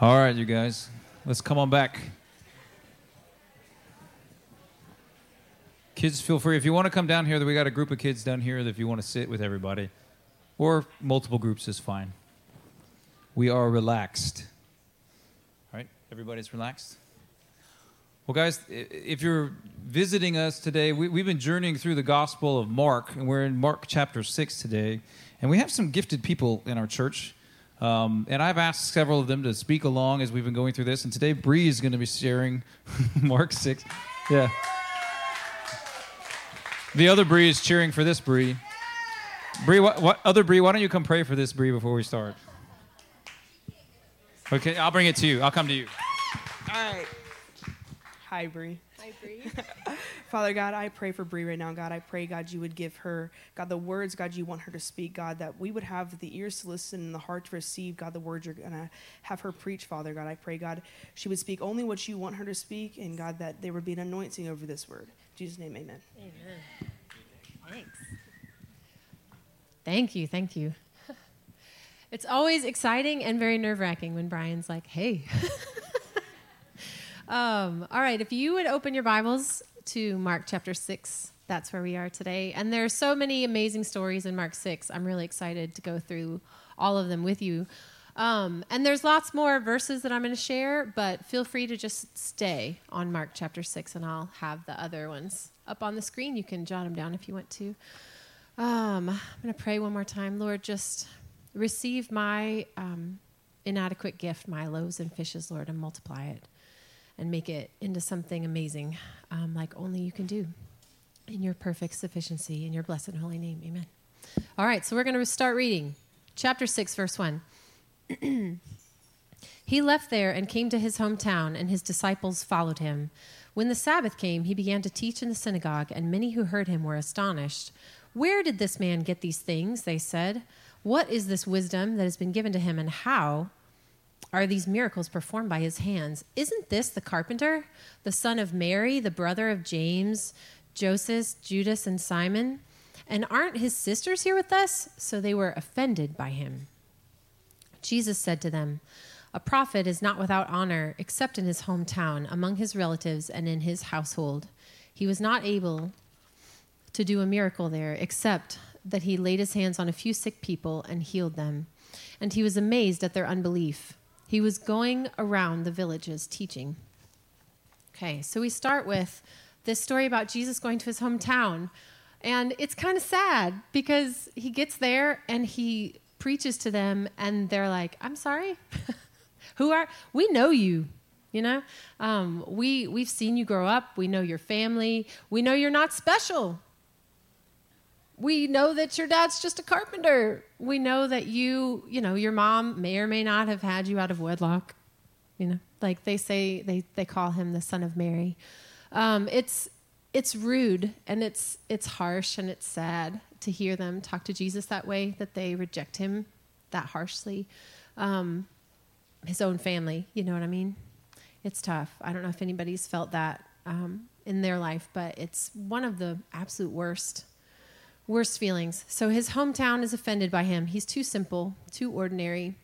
All right, you guys, let's come on back. Kids, feel free. If you want to come down here, we got a group of kids down here that if you want to sit with everybody, or multiple groups is fine. We are relaxed. All right, everybody's relaxed? Well, guys, if you're visiting us today, we, have been journeying through the Gospel of Mark, and we're in Mark chapter 6 today. And we have some gifted people in our church. Um, and I've asked several of them to speak along as we've been going through this. And today, Brie is going to be sharing Mark 6. Yeah. The other Bree is cheering for this Brie. Bree, what, what other Bree? Why don't you come pray for this Brie before we start? Okay, I'll bring it to you. I'll come to you. All right. Hi, Bree. Hi, Bree. Father God, I pray for Brie right now. God, I pray, God, you would give her, God, the words, God, you want her to speak, God, that we would have the ears to listen and the heart to receive, God, the words you're going to have her preach, Father God. I pray, God, she would speak only what you want her to speak, and God, that there would be an anointing over this word. In Jesus' name, amen. Amen. Thanks. Thank you. Thank you. It's always exciting and very nerve wracking when Brian's like, hey. um, all right, if you would open your Bibles to Mark chapter 6, that's where we are today. And there's so many amazing stories in Mark 6. I'm really excited to go through all of them with you. Um, and there's lots more verses that I'm going to share, but feel free to just stay on Mark chapter 6, and I'll have the other ones up on the screen. You can jot them down if you want to. Um, I'm going to pray one more time. Lord, just receive my um, inadequate gift, my loaves and fishes, Lord, and multiply it and make it into something amazing um, like only you can do in your perfect sufficiency in your blessed and holy name. Amen. All right, so we're going to start reading. Chapter 6, verse 1. he left there and came to his hometown, and his disciples followed him. When the Sabbath came, he began to teach in the synagogue, and many who heard him were astonished. Where did this man get these things? They said. What is this wisdom that has been given to him, and how are these miracles performed by his hands? Isn't this the carpenter, the son of Mary, the brother of James, Joseph, Judas, and Simon? And aren't his sisters here with us? So they were offended by him. Jesus said to them, A prophet is not without honor except in his hometown, among his relatives, and in his household. He was not able to do a miracle there except that he laid his hands on a few sick people and healed them. And he was amazed at their unbelief. He was going around the villages teaching. Okay, so we start with this story about Jesus going to his hometown. And it's kind of sad because he gets there and he preaches to them, and they're like, I'm sorry. Who are we know you you know um, we we've seen you grow up we know your family we know you're not special we know that your dad's just a carpenter. We know that you, you know, your mom may or may not have had you out of wedlock. You know, like they say, they, they call him the son of Mary. Um, it's it's rude and it's it's harsh and it's sad to hear them talk to Jesus that way. That they reject him that harshly. Um, his own family, you know what I mean? It's tough. I don't know if anybody's felt that um, in their life, but it's one of the absolute worst worst feelings. So his hometown is offended by him. He's too simple, too ordinary.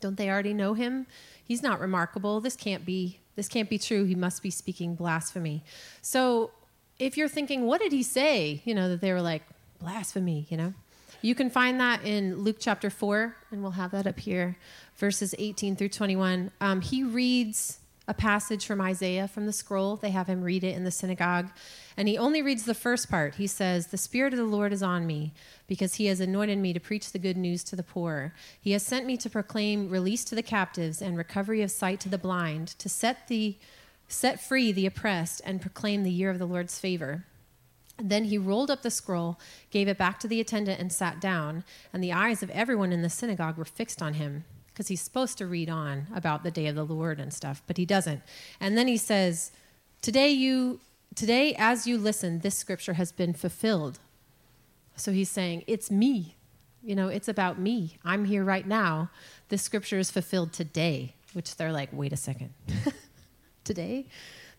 Don't they already know him? He's not remarkable. This can't be this can't be true. He must be speaking blasphemy. So if you're thinking, what did he say? You know, that they were like, blasphemy, you know? You can find that in Luke chapter 4, and we'll have that up here, verses 18 through 21. Um, he reads a passage from Isaiah from the scroll. They have him read it in the synagogue. And he only reads the first part. He says, The Spirit of the Lord is on me, because he has anointed me to preach the good news to the poor. He has sent me to proclaim release to the captives and recovery of sight to the blind, to set, the, set free the oppressed, and proclaim the year of the Lord's favor. Then he rolled up the scroll, gave it back to the attendant, and sat down. And the eyes of everyone in the synagogue were fixed on him, because he's supposed to read on about the day of the Lord and stuff, but he doesn't. And then he says, Today you Today, as you listen, this scripture has been fulfilled. So he's saying, It's me. You know, it's about me. I'm here right now. This scripture is fulfilled today, which they're like, Wait a second. today?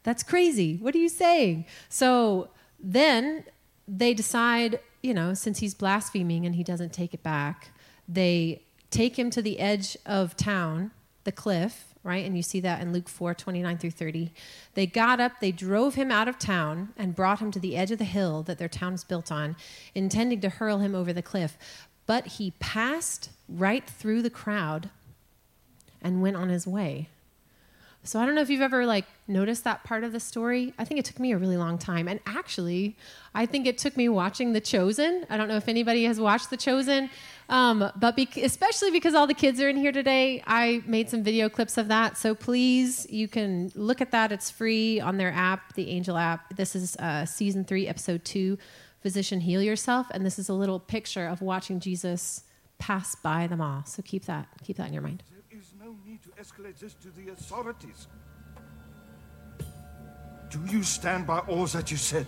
That's crazy. What are you saying? So then they decide, you know, since he's blaspheming and he doesn't take it back, they take him to the edge of town the cliff, right? And you see that in Luke 4 29 through 30. They got up, they drove him out of town, and brought him to the edge of the hill that their town is built on, intending to hurl him over the cliff. But he passed right through the crowd and went on his way. So I don't know if you've ever like noticed that part of the story. I think it took me a really long time. And actually, I think it took me watching The Chosen. I don't know if anybody has watched The Chosen. Um, but bec- especially because all the kids are in here today, I made some video clips of that. So please, you can look at that. It's free on their app, the Angel app. This is uh, season three, episode two, Physician Heal Yourself. And this is a little picture of watching Jesus pass by them all. So keep that, keep that in your mind. No need to escalate this to the authorities. Do you stand by all that you said?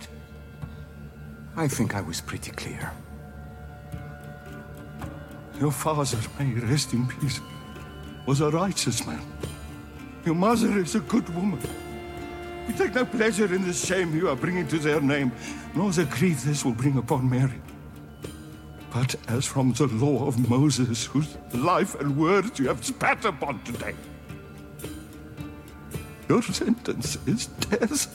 I think I was pretty clear. Your father, may he rest in peace, was a righteous man. Your mother is a good woman. We take no pleasure in the shame you are bringing to their name, nor the grief this will bring upon Mary. But as from the law of Moses, whose life and words you have spat upon today, your sentence is death.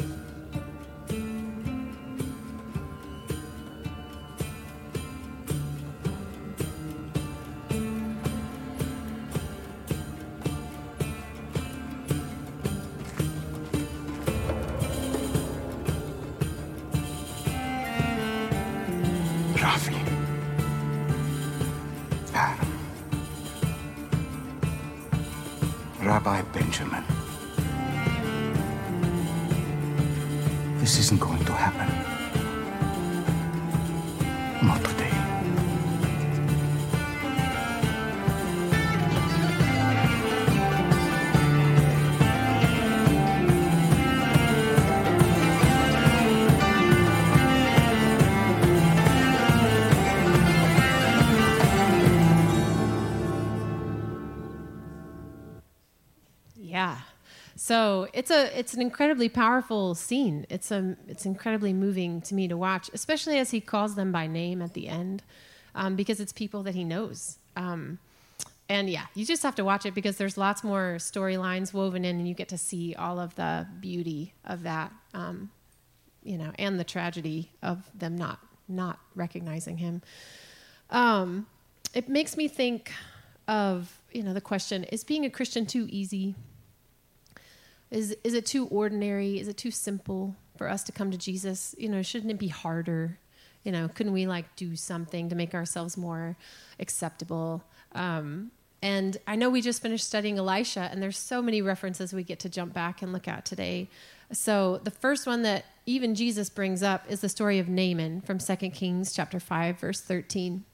It's a it's an incredibly powerful scene. It's a it's incredibly moving to me to watch, especially as he calls them by name at the end, um, because it's people that he knows. Um, and yeah, you just have to watch it because there's lots more storylines woven in, and you get to see all of the beauty of that, um, you know, and the tragedy of them not not recognizing him. Um, it makes me think of you know the question: Is being a Christian too easy? Is is it too ordinary? Is it too simple for us to come to Jesus? You know, shouldn't it be harder? You know, couldn't we like do something to make ourselves more acceptable? Um, and I know we just finished studying Elisha, and there's so many references we get to jump back and look at today. So the first one that even Jesus brings up is the story of Naaman from 2 Kings chapter 5 verse 13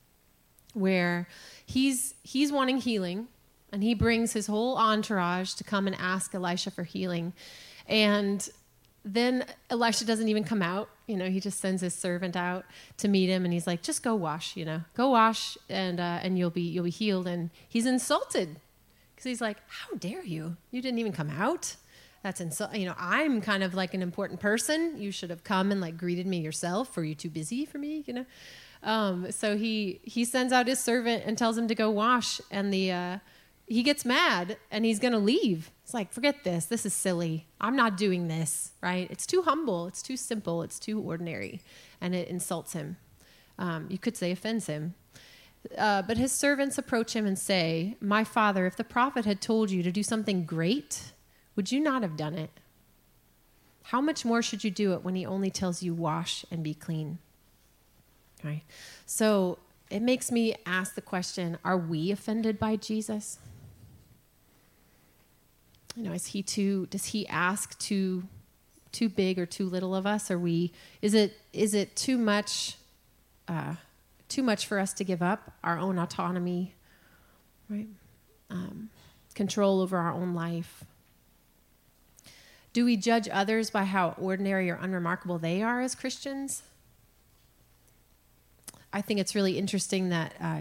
where he's he's wanting healing and he brings his whole entourage to come and ask Elisha for healing. And then Elisha doesn't even come out. You know, he just sends his servant out to meet him, and he's like, "Just go wash. You know, go wash, and uh, and you'll be you'll be healed." And he's insulted because he's like, "How dare you? You didn't even come out. That's insult. You know, I'm kind of like an important person. You should have come and like greeted me yourself. Were you too busy for me? You know." Um, so he he sends out his servant and tells him to go wash, and the uh, he gets mad and he's going to leave. It's like, forget this. This is silly. I'm not doing this, right? It's too humble. It's too simple. It's too ordinary. And it insults him. Um, you could say offends him. Uh, but his servants approach him and say, My father, if the prophet had told you to do something great, would you not have done it? How much more should you do it when he only tells you, Wash and be clean? Right? So it makes me ask the question Are we offended by Jesus? You know, is he too, does he ask too, too big or too little of us? Are we, is it, is it too much, uh, too much for us to give up our own autonomy, right? Um, control over our own life. Do we judge others by how ordinary or unremarkable they are as Christians? I think it's really interesting that uh,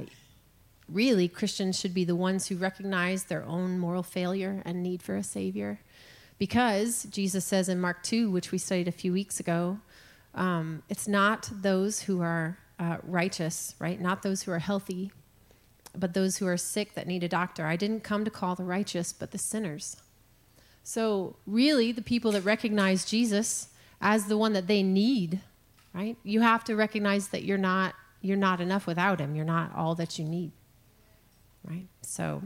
really Christians should be the ones who recognize their own moral failure and need for a Savior. Because Jesus says in Mark 2, which we studied a few weeks ago, um, it's not those who are uh, righteous, right? Not those who are healthy but those who are sick that need a doctor. I didn't come to call the righteous, but the sinners. So, really, the people that recognize Jesus as the one that they need, right? You have to recognize that you're not you're not enough without him. You're not all that you need. Right? So,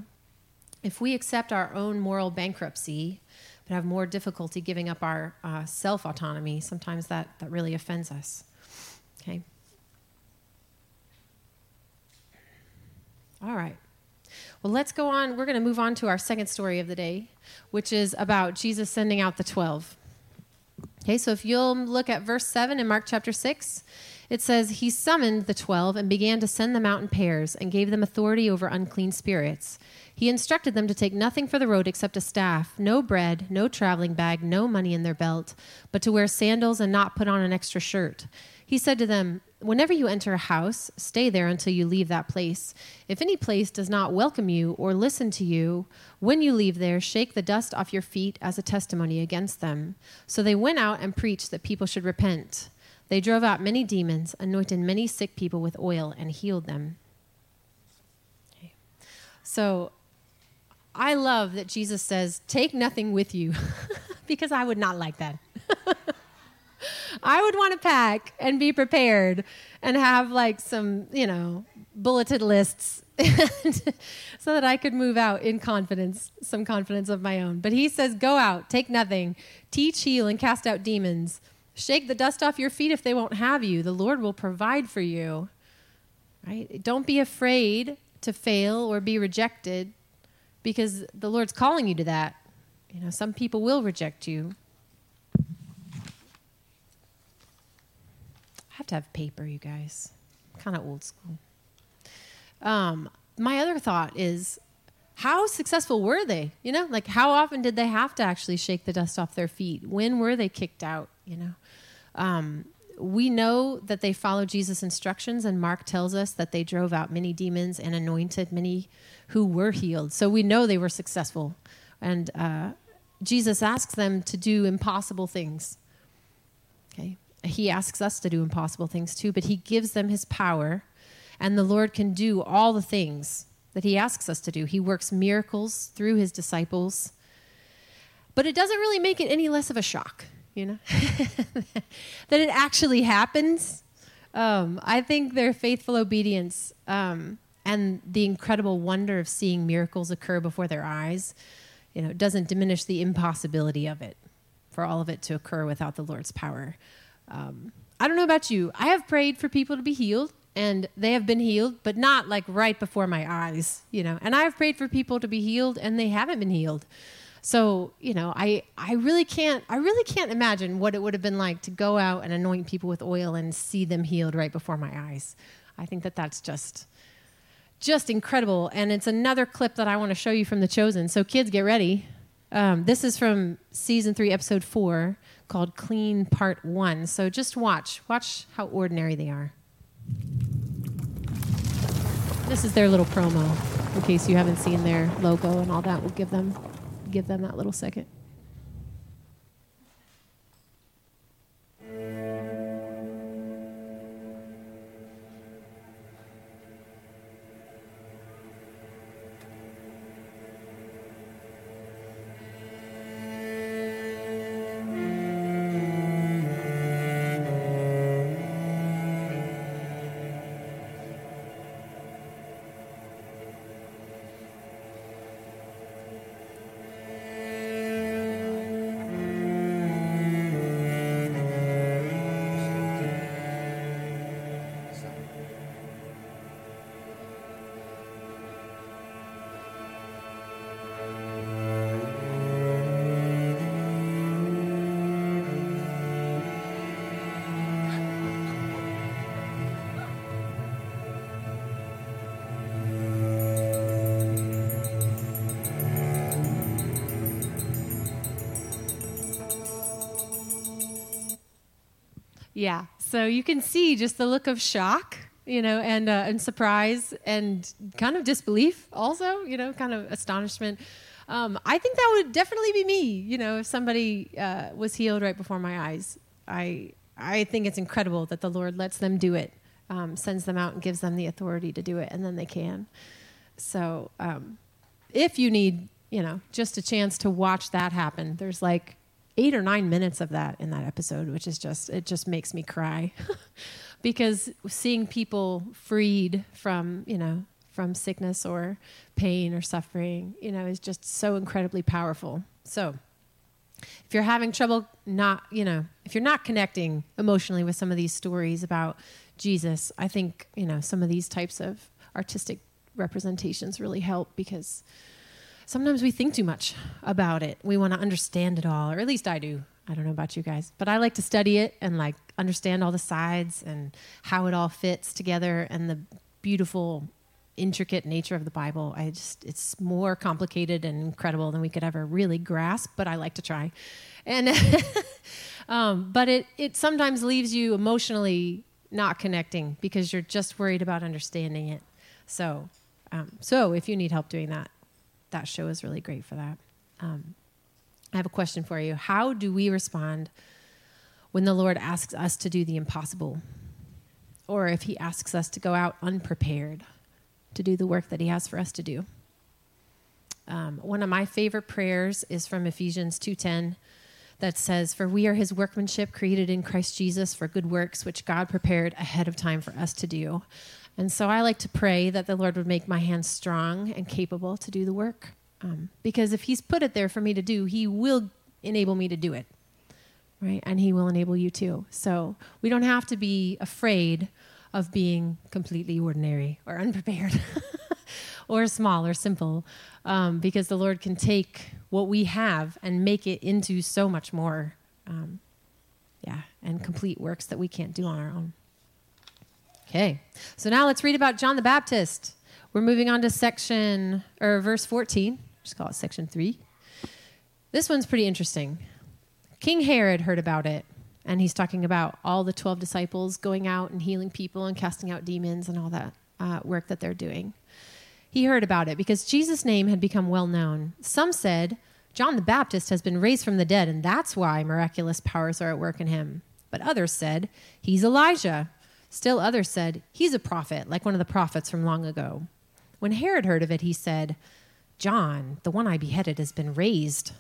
if we accept our own moral bankruptcy but have more difficulty giving up our uh, self autonomy, sometimes that, that really offends us. Okay? All right. Well, let's go on. We're going to move on to our second story of the day, which is about Jesus sending out the 12. Okay, so if you'll look at verse 7 in Mark chapter 6, it says, He summoned the 12 and began to send them out in pairs and gave them authority over unclean spirits. He instructed them to take nothing for the road except a staff, no bread, no traveling bag, no money in their belt, but to wear sandals and not put on an extra shirt. He said to them, Whenever you enter a house, stay there until you leave that place. If any place does not welcome you or listen to you, when you leave there, shake the dust off your feet as a testimony against them. So they went out and preached that people should repent. They drove out many demons, anointed many sick people with oil, and healed them. Okay. So I love that Jesus says, Take nothing with you, because I would not like that. I would want to pack and be prepared and have like some, you know, bulleted lists so that I could move out in confidence, some confidence of my own. But he says, Go out, take nothing, teach, heal, and cast out demons. Shake the dust off your feet if they won't have you. The Lord will provide for you. Right? Don't be afraid to fail or be rejected because the Lord's calling you to that. You know, some people will reject you. I have to have paper, you guys. Kind of old school. Um, my other thought is how successful were they? You know, like how often did they have to actually shake the dust off their feet? When were they kicked out? You know, um, we know that they followed Jesus' instructions, and Mark tells us that they drove out many demons and anointed many who were healed. So we know they were successful. And uh, Jesus asks them to do impossible things. Okay, he asks us to do impossible things too, but he gives them his power, and the Lord can do all the things that he asks us to do. He works miracles through his disciples, but it doesn't really make it any less of a shock, you know, that it actually happens. Um, I think their faithful obedience um, and the incredible wonder of seeing miracles occur before their eyes, you know, doesn't diminish the impossibility of it for all of it to occur without the Lord's power. Um, I don't know about you. I have prayed for people to be healed, and they have been healed, but not like right before my eyes, you know. And I've prayed for people to be healed, and they haven't been healed. So, you know, I, I really can't I really can't imagine what it would have been like to go out and anoint people with oil and see them healed right before my eyes. I think that that's just just incredible. And it's another clip that I want to show you from The Chosen. So, kids, get ready. Um, this is from season three, episode four called Clean Part 1. So just watch. Watch how ordinary they are. This is their little promo. In case you haven't seen their logo and all that, we'll give them give them that little second. Yeah. So you can see just the look of shock, you know, and uh, and surprise and kind of disbelief, also, you know, kind of astonishment. Um, I think that would definitely be me, you know, if somebody uh, was healed right before my eyes. I I think it's incredible that the Lord lets them do it, um, sends them out and gives them the authority to do it, and then they can. So, um, if you need, you know, just a chance to watch that happen, there's like eight or nine minutes of that in that episode, which is just, it just makes me cry. because seeing people freed from, you know, from sickness or pain or suffering, you know, is just so incredibly powerful. So, if you're having trouble not, you know, if you're not connecting emotionally with some of these stories about Jesus, I think, you know, some of these types of artistic representations really help because sometimes we think too much about it. We want to understand it all, or at least I do. I don't know about you guys, but I like to study it and like understand all the sides and how it all fits together and the beautiful intricate nature of the Bible. I just it's more complicated and incredible than we could ever really grasp, but I like to try. And um, but it it sometimes leaves you emotionally not connecting because you're just worried about understanding it. So um, so if you need help doing that, that show is really great for that. Um, I have a question for you. How do we respond when the Lord asks us to do the impossible? Or if he asks us to go out unprepared? to do the work that He has for us to do. Um, one of my favorite prayers is from Ephesians 2:10 that says, "For we are His workmanship, created in Christ Jesus for good works, which God prepared ahead of time for us to do." And so I like to pray that the Lord would make my hands strong and capable to do the work, um, because if He's put it there for me to do, He will enable me to do it, right? And He will enable you too. So we don't have to be afraid of being completely ordinary or unprepared or small or simple um, because the Lord can take what we have and make it into so much more. Um, yeah, and complete works that we can't do on our own. Okay, so now let's read about John the Baptist. We're moving on to section or verse 14. Just call it section 3. This one's pretty interesting. King Herod heard about it and he's talking about all the 12 disciples going out and healing people and casting out demons and all that uh, work that they're doing. He heard about it because Jesus' name had become well known. Some said, John the Baptist has been raised from the dead, and that's why miraculous powers are at work in him. But others said, He's Elijah. Still others said, He's a prophet, like one of the prophets from long ago. When Herod heard of it, he said, John, the one I beheaded, has been raised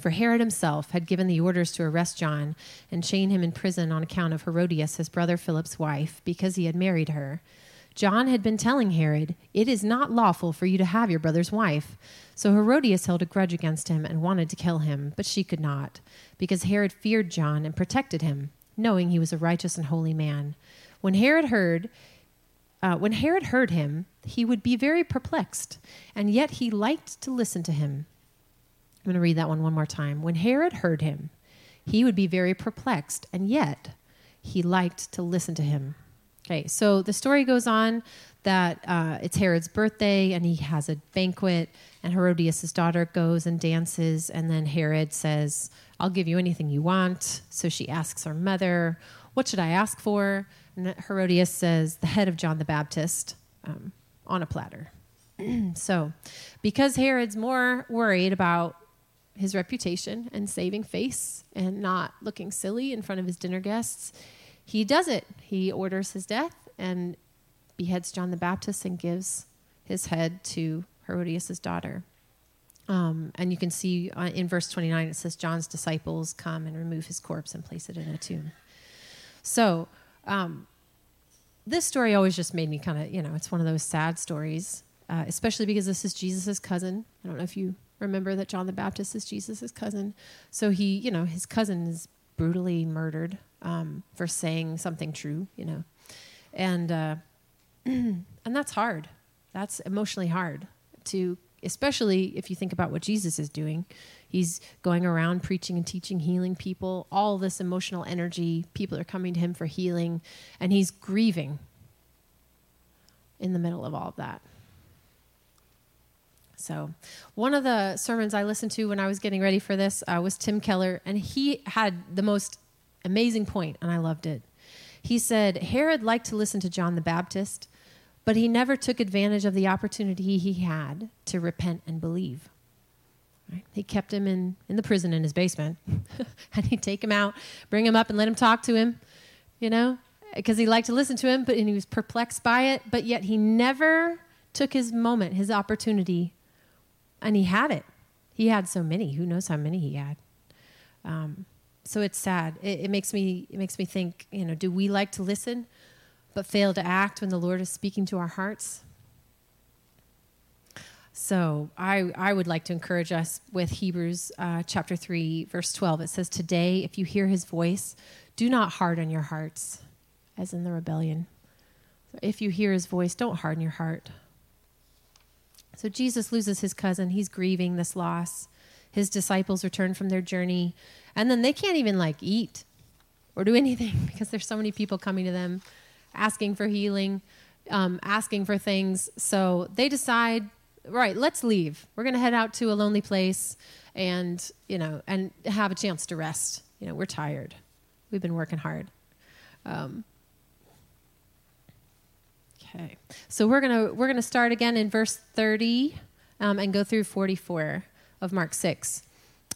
for Herod himself had given the orders to arrest John and chain him in prison on account of Herodias, his brother Philip's wife, because he had married her. John had been telling Herod, It is not lawful for you to have your brother's wife. So Herodias held a grudge against him and wanted to kill him, but she could not, because Herod feared John and protected him, knowing he was a righteous and holy man. When Herod heard, uh, when Herod heard him, he would be very perplexed, and yet he liked to listen to him. I'm going to read that one one more time. When Herod heard him, he would be very perplexed, and yet he liked to listen to him. Okay, so the story goes on that uh, it's Herod's birthday, and he has a banquet, and Herodias' daughter goes and dances, and then Herod says, I'll give you anything you want. So she asks her mother, What should I ask for? And Herodias says, The head of John the Baptist um, on a platter. so, because Herod's more worried about his reputation and saving face and not looking silly in front of his dinner guests, he does it. He orders his death and beheads John the Baptist and gives his head to Herodias' daughter. Um, and you can see uh, in verse 29, it says, John's disciples come and remove his corpse and place it in a tomb. So, um, this story always just made me kind of, you know, it's one of those sad stories, uh, especially because this is Jesus' cousin. I don't know if you remember that John the Baptist is Jesus' cousin. So he, you know, his cousin is brutally murdered um, for saying something true, you know, and uh, and that's hard. That's emotionally hard to, especially if you think about what Jesus is doing. He's going around preaching and teaching, healing people. All this emotional energy, people are coming to him for healing, and he's grieving in the middle of all of that. So, one of the sermons I listened to when I was getting ready for this uh, was Tim Keller, and he had the most amazing point, and I loved it. He said Herod liked to listen to John the Baptist, but he never took advantage of the opportunity he had to repent and believe. Right? He kept him in, in the prison in his basement, and he'd take him out, bring him up, and let him talk to him, you know, because he liked to listen to him, but and he was perplexed by it, but yet he never took his moment, his opportunity, and he had it. He had so many. Who knows how many he had? Um, so it's sad. It, it makes me it makes me think. You know, do we like to listen, but fail to act when the Lord is speaking to our hearts? So I, I would like to encourage us with Hebrews uh, chapter 3, verse 12. It says, Today, if you hear his voice, do not harden your hearts, as in the rebellion. So if you hear his voice, don't harden your heart. So Jesus loses his cousin. He's grieving this loss. His disciples return from their journey, and then they can't even like eat or do anything because there's so many people coming to them asking for healing, um, asking for things. So they decide right, let's leave. We're going to head out to a lonely place and, you know, and have a chance to rest. You know, we're tired. We've been working hard. Um, okay. So we're going to we're going to start again in verse 30 um, and go through 44 of Mark 6.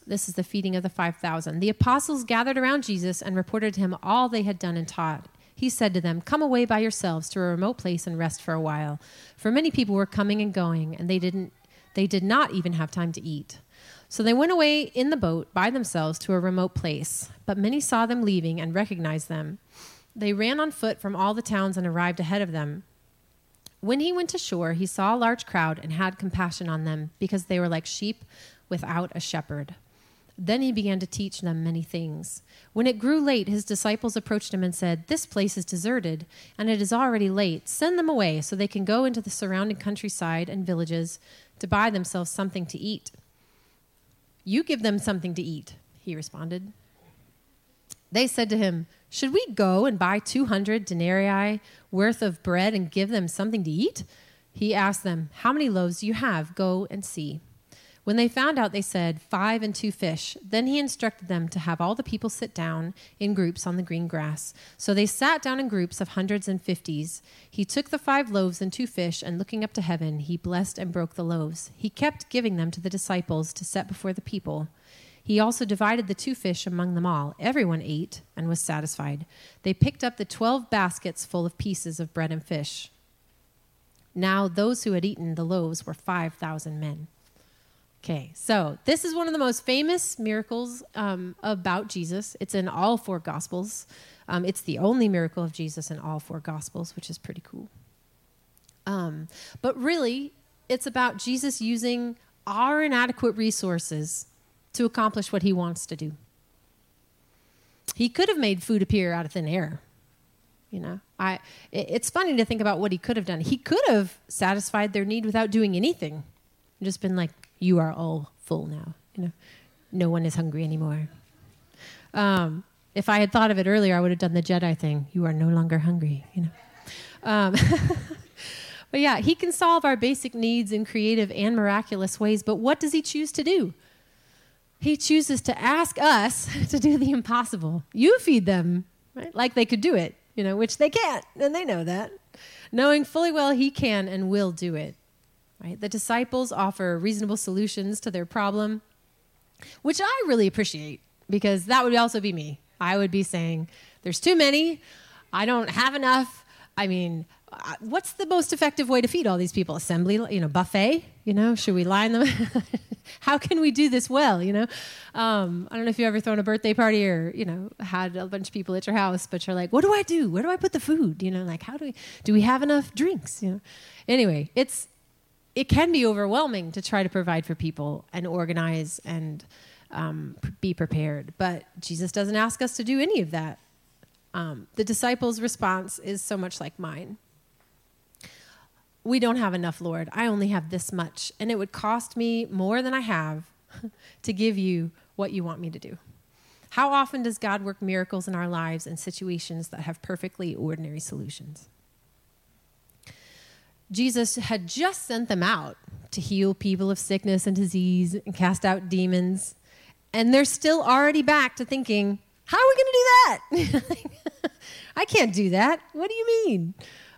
This is the feeding of the 5,000. The apostles gathered around Jesus and reported to him all they had done and taught he said to them, Come away by yourselves to a remote place and rest for a while. For many people were coming and going, and they didn't they did not even have time to eat. So they went away in the boat by themselves to a remote place. But many saw them leaving and recognized them. They ran on foot from all the towns and arrived ahead of them. When he went ashore, he saw a large crowd and had compassion on them because they were like sheep without a shepherd. Then he began to teach them many things. When it grew late, his disciples approached him and said, This place is deserted, and it is already late. Send them away so they can go into the surrounding countryside and villages to buy themselves something to eat. You give them something to eat, he responded. They said to him, Should we go and buy 200 denarii worth of bread and give them something to eat? He asked them, How many loaves do you have? Go and see. When they found out, they said, Five and two fish. Then he instructed them to have all the people sit down in groups on the green grass. So they sat down in groups of hundreds and fifties. He took the five loaves and two fish, and looking up to heaven, he blessed and broke the loaves. He kept giving them to the disciples to set before the people. He also divided the two fish among them all. Everyone ate and was satisfied. They picked up the twelve baskets full of pieces of bread and fish. Now, those who had eaten the loaves were 5,000 men. Okay, so this is one of the most famous miracles um, about Jesus. It's in all four Gospels. Um, it's the only miracle of Jesus in all four Gospels, which is pretty cool. Um, but really, it's about Jesus using our inadequate resources to accomplish what he wants to do. He could have made food appear out of thin air. You know, I. It's funny to think about what he could have done. He could have satisfied their need without doing anything, just been like, you are all full now. You know, no one is hungry anymore. Um, if I had thought of it earlier, I would have done the Jedi thing. You are no longer hungry. You know. Um, but yeah, he can solve our basic needs in creative and miraculous ways. But what does he choose to do? He chooses to ask us to do the impossible. You feed them, right? Like they could do it, you know, which they can't, and they know that. Knowing fully well he can and will do it. Right? The disciples offer reasonable solutions to their problem, which I really appreciate because that would also be me. I would be saying, "There's too many. I don't have enough. I mean, uh, what's the most effective way to feed all these people? Assembly, you know, buffet. You know, should we line them? How can we do this well? You know, um, I don't know if you've ever thrown a birthday party or you know had a bunch of people at your house, but you're like, what do I do? Where do I put the food? You know, like how do we do we have enough drinks? You know, anyway, it's it can be overwhelming to try to provide for people and organize and um, be prepared. But Jesus doesn't ask us to do any of that. Um, the disciples' response is so much like mine. We don't have enough, Lord. I only have this much, and it would cost me more than I have to give you what you want me to do. How often does God work miracles in our lives in situations that have perfectly ordinary solutions? Jesus had just sent them out to heal people of sickness and disease and cast out demons. And they're still already back to thinking, how are we going to do that? I can't do that. What do you mean?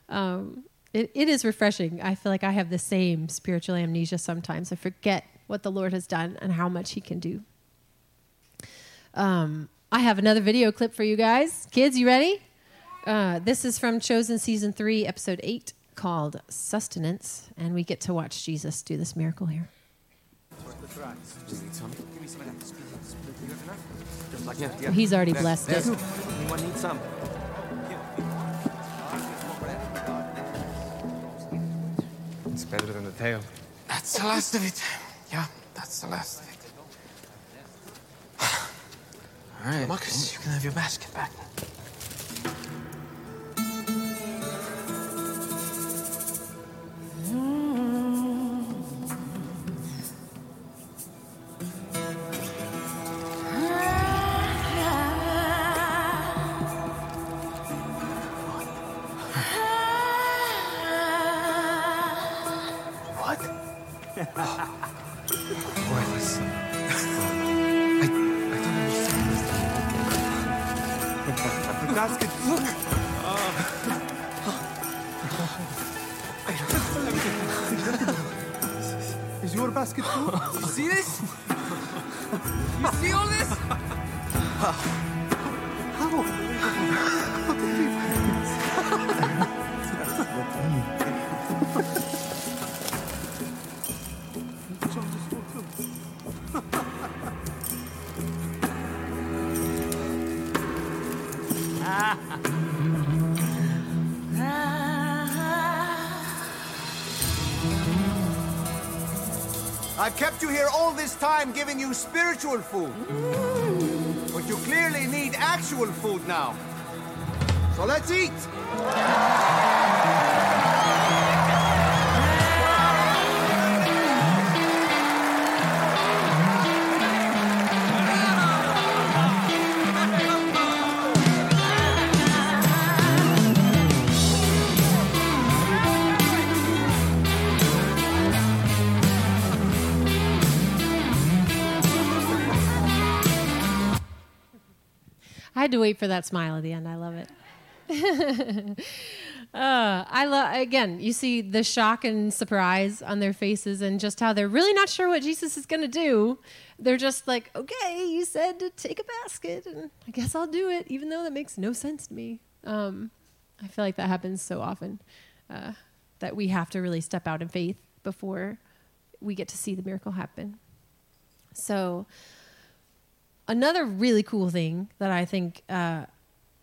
Um, it, it is refreshing. I feel like I have the same spiritual amnesia sometimes. I forget what the Lord has done and how much He can do. Um, I have another video clip for you guys. Kids, you ready? Uh, this is from Chosen Season 3, Episode 8 called Sustenance, and we get to watch Jesus do this miracle here. He's already blessed it. Anyone need some? It's better than the tail. That's the last of it. Yeah, that's the last of it. All right, Marcus, you can have your basket back. Time giving you spiritual food. But you clearly need actual food now. So let's eat. Had to wait for that smile at the end. I love it. uh, I love again. You see the shock and surprise on their faces, and just how they're really not sure what Jesus is going to do. They're just like, "Okay, you said to take a basket, and I guess I'll do it," even though that makes no sense to me. Um, I feel like that happens so often uh, that we have to really step out in faith before we get to see the miracle happen. So another really cool thing that I think uh,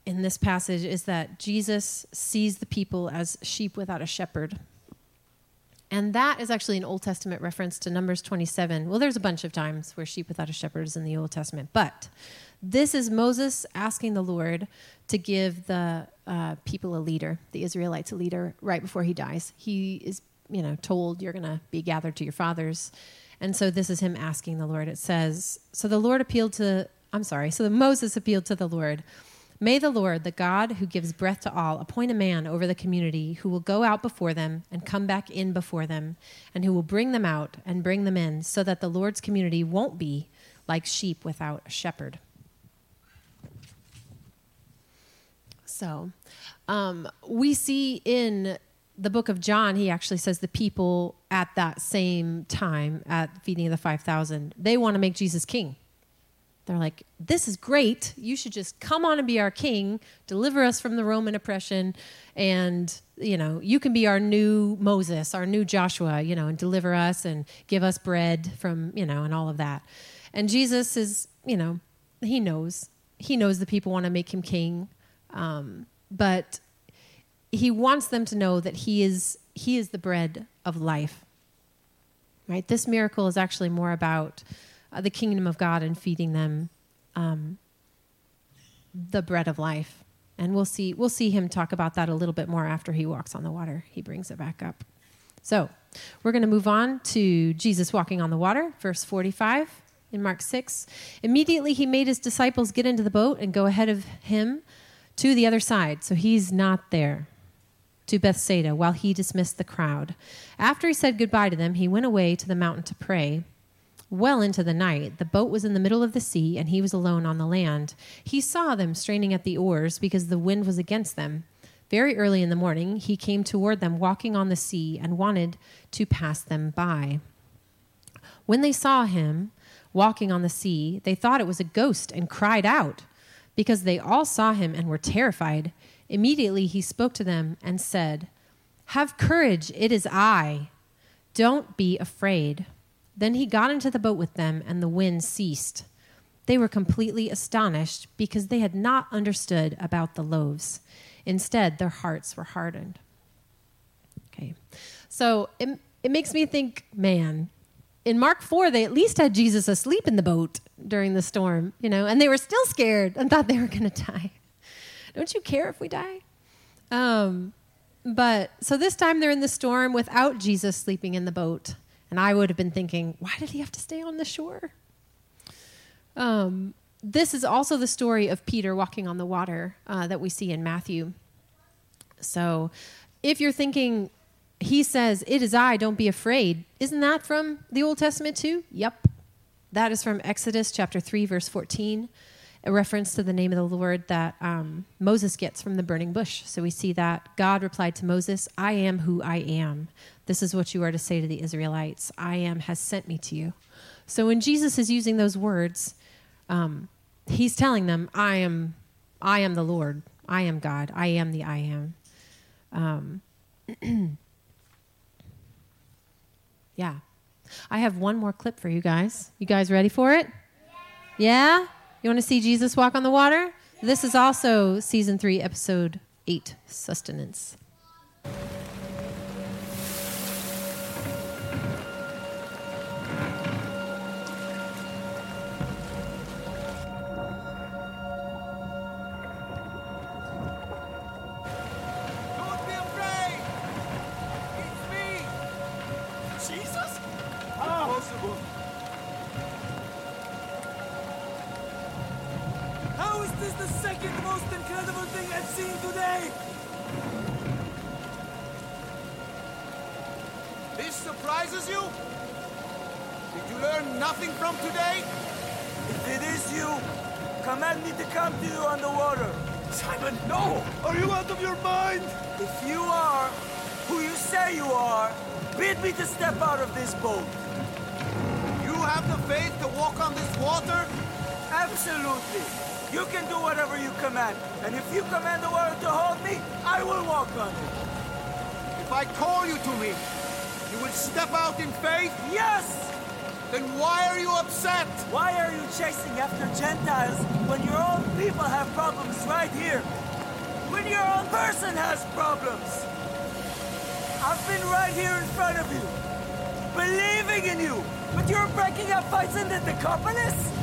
in this passage is that Jesus sees the people as sheep without a shepherd. And that is actually an Old Testament reference to Numbers 27. Well, there's a bunch of times where sheep without a shepherd is in the Old Testament, but this is Moses asking the Lord to give the uh, people a leader, the Israelites a leader, right before he dies. He is, you know, told you're going to be gathered to your fathers. And so this is him asking the Lord. It says, So the Lord appealed to, I'm sorry, so Moses appealed to the Lord. May the Lord, the God who gives breath to all, appoint a man over the community who will go out before them and come back in before them, and who will bring them out and bring them in, so that the Lord's community won't be like sheep without a shepherd. So, um, we see in the book of John, he actually says the people at that same time at feeding of the 5,000, they want to make Jesus king. They're like, this is great. You should just come on and be our king, deliver us from the Roman oppression, and, you know, you can be our new Moses, our new Joshua, you know, and deliver us and give us bread from, you know, and all of that. And Jesus is, you know, he knows. He knows the people want to make him king. Um, but he wants them to know that he is he is the bread of life right? This miracle is actually more about uh, the kingdom of god and feeding them um, the bread of life. And we'll see we'll see him talk about that a little bit more after he walks on the water. He brings it back up. So we're going to move on to jesus walking on the water verse 45 in mark 6 immediately he made his disciples get into the boat and go ahead of him to the other side. So he's not there to Bethsaida while he dismissed the crowd. After he said goodbye to them, he went away to the mountain to pray. Well into the night, the boat was in the middle of the sea, and he was alone on the land. He saw them straining at the oars because the wind was against them. Very early in the morning, he came toward them walking on the sea and wanted to pass them by. When they saw him walking on the sea, they thought it was a ghost and cried out because they all saw him and were terrified. Immediately he spoke to them and said, Have courage, it is I. Don't be afraid. Then he got into the boat with them, and the wind ceased. They were completely astonished because they had not understood about the loaves. Instead, their hearts were hardened. Okay. So it, it makes me think, man, in Mark 4, they at least had Jesus asleep in the boat during the storm, you know, and they were still scared and thought they were going to die. Don't you care if we die? Um, but so this time they're in the storm without Jesus sleeping in the boat. And I would have been thinking, why did he have to stay on the shore? Um, this is also the story of Peter walking on the water uh, that we see in Matthew. So if you're thinking, he says, It is I, don't be afraid, isn't that from the Old Testament too? Yep. That is from Exodus chapter 3, verse 14, a reference to the name of the Lord that um, Moses gets from the burning bush. So we see that God replied to Moses, I am who I am. This is what you are to say to the Israelites I am has sent me to you. So when Jesus is using those words, um, he's telling them, I am, I am the Lord. I am God. I am the I am. Um, yeah. I have one more clip for you guys. You guys ready for it? Yeah? yeah? You want to see Jesus walk on the water? This is also season three, episode eight, sustenance. is the second most incredible thing I've seen today! This surprises you? Did you learn nothing from today? If it is you, command me to come to you on the water. Simon, no! Are you out of your mind? If you are who you say you are, bid me to step out of this boat. You have the faith to walk on this water? Absolutely. You can do whatever you command. And if you command the water to hold me, I will walk on it. If I call you to me, you will step out in faith? Yes! Then why are you upset? Why are you chasing after Gentiles when your own people have problems right here? When your own person has problems? I've been right here in front of you, believing in you, but you're breaking up fights in the Decapolis?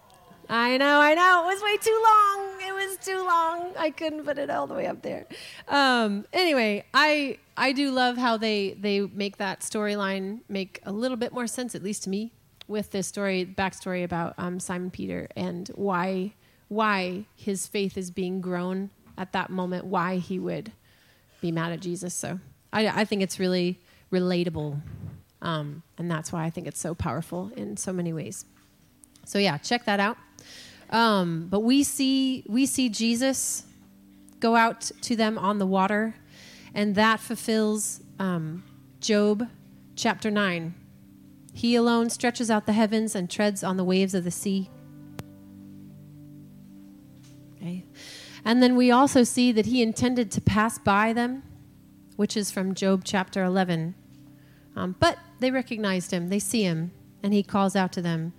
I know, I know. It was way too long. It was too long. I couldn't put it all the way up there. Um, anyway, I I do love how they they make that storyline make a little bit more sense, at least to me, with this story backstory about um, Simon Peter and why why his faith is being grown at that moment, why he would be mad at Jesus. So I, I think it's really relatable um, and that's why I think it's so powerful in so many ways. So yeah, check that out. Um, but we see we see Jesus go out to them on the water, and that fulfills um, Job chapter nine. He alone stretches out the heavens and treads on the waves of the sea. Okay. And then we also see that he intended to pass by them, which is from Job chapter 11. Um, but they recognized him, they see him, and he calls out to them.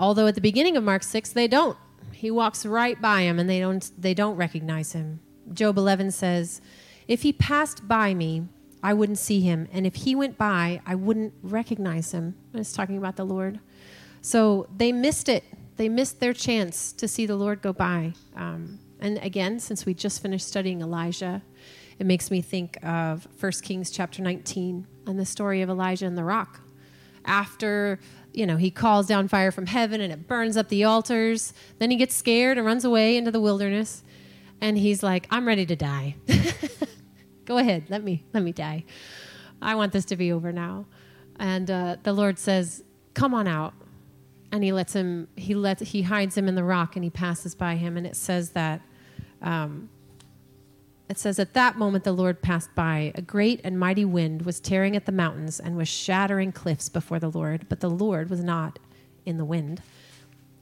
Although at the beginning of Mark 6, they don't. He walks right by him and they don't, they don't recognize him. Job 11 says, If he passed by me, I wouldn't see him. And if he went by, I wouldn't recognize him. It's talking about the Lord. So they missed it. They missed their chance to see the Lord go by. Um, and again, since we just finished studying Elijah, it makes me think of 1 Kings chapter 19 and the story of Elijah and the rock. After, you know, he calls down fire from heaven and it burns up the altars, then he gets scared and runs away into the wilderness. and he's like, I'm ready to die. Go ahead, let me let me die. I want this to be over now. And uh, the Lord says, Come on out. And he lets him, he lets, he hides him in the rock and he passes by him. And it says that, um, it says, At that moment the Lord passed by. A great and mighty wind was tearing at the mountains and was shattering cliffs before the Lord, but the Lord was not in the wind.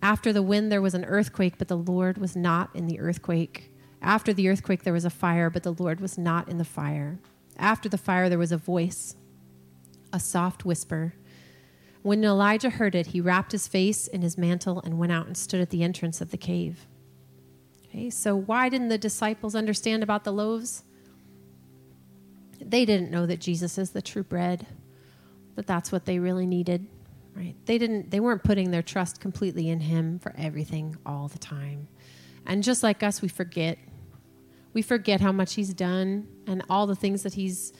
After the wind there was an earthquake, but the Lord was not in the earthquake. After the earthquake there was a fire, but the Lord was not in the fire. After the fire there was a voice, a soft whisper. When Elijah heard it, he wrapped his face in his mantle and went out and stood at the entrance of the cave. Okay, so why didn't the disciples understand about the loaves? They didn't know that Jesus is the true bread, that that's what they really needed, right? They didn't they weren't putting their trust completely in him for everything all the time. And just like us, we forget. We forget how much he's done and all the things that he's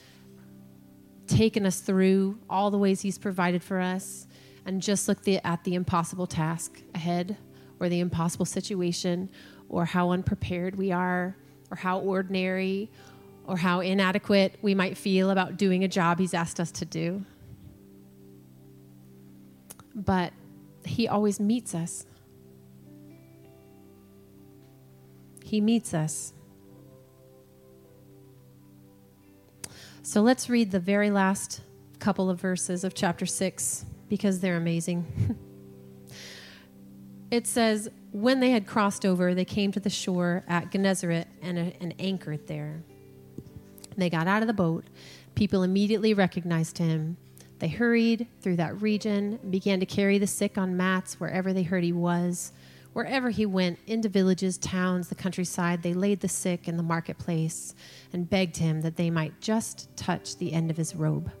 taken us through, all the ways he's provided for us, and just look the, at the impossible task ahead or the impossible situation or how unprepared we are or how ordinary or how inadequate we might feel about doing a job he's asked us to do. But he always meets us. He meets us. So let's read the very last couple of verses of chapter 6 because they're amazing. it says, When they had crossed over, they came to the shore at Gennesaret and, and anchored there. They got out of the boat. People immediately recognized him. They hurried through that region and began to carry the sick on mats wherever they heard he was. Wherever he went, into villages, towns, the countryside, they laid the sick in the marketplace and begged him that they might just touch the end of his robe.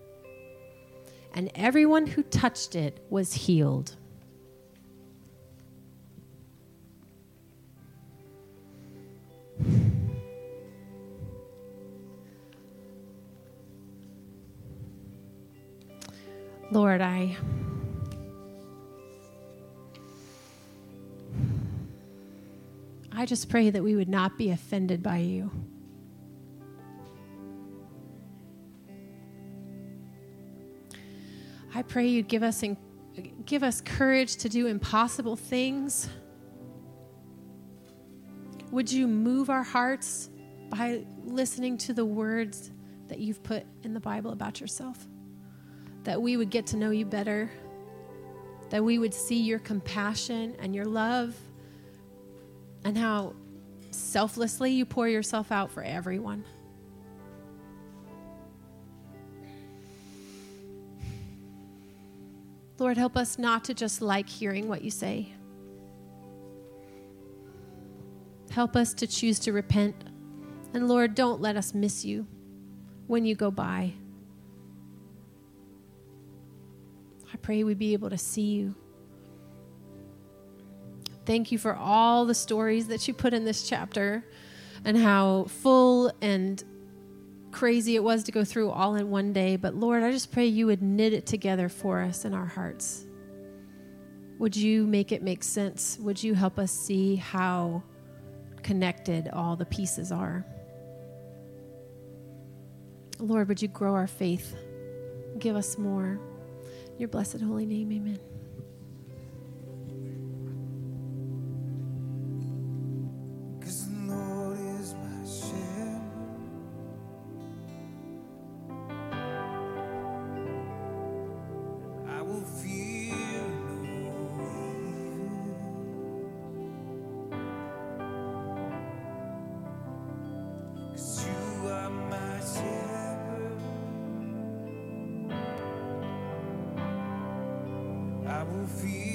And everyone who touched it was healed. Lord, I I just pray that we would not be offended by you. I pray you'd give us give us courage to do impossible things. Would you move our hearts by listening to the words that you've put in the Bible about yourself? That we would get to know you better, that we would see your compassion and your love, and how selflessly you pour yourself out for everyone. Lord, help us not to just like hearing what you say. Help us to choose to repent. And Lord, don't let us miss you when you go by. Pray we would be able to see you. Thank you for all the stories that you put in this chapter and how full and crazy it was to go through all in one day. But Lord, I just pray you would knit it together for us in our hearts. Would you make it make sense? Would you help us see how connected all the pieces are? Lord, would you grow our faith? Give us more. Your blessed holy name, amen. Feel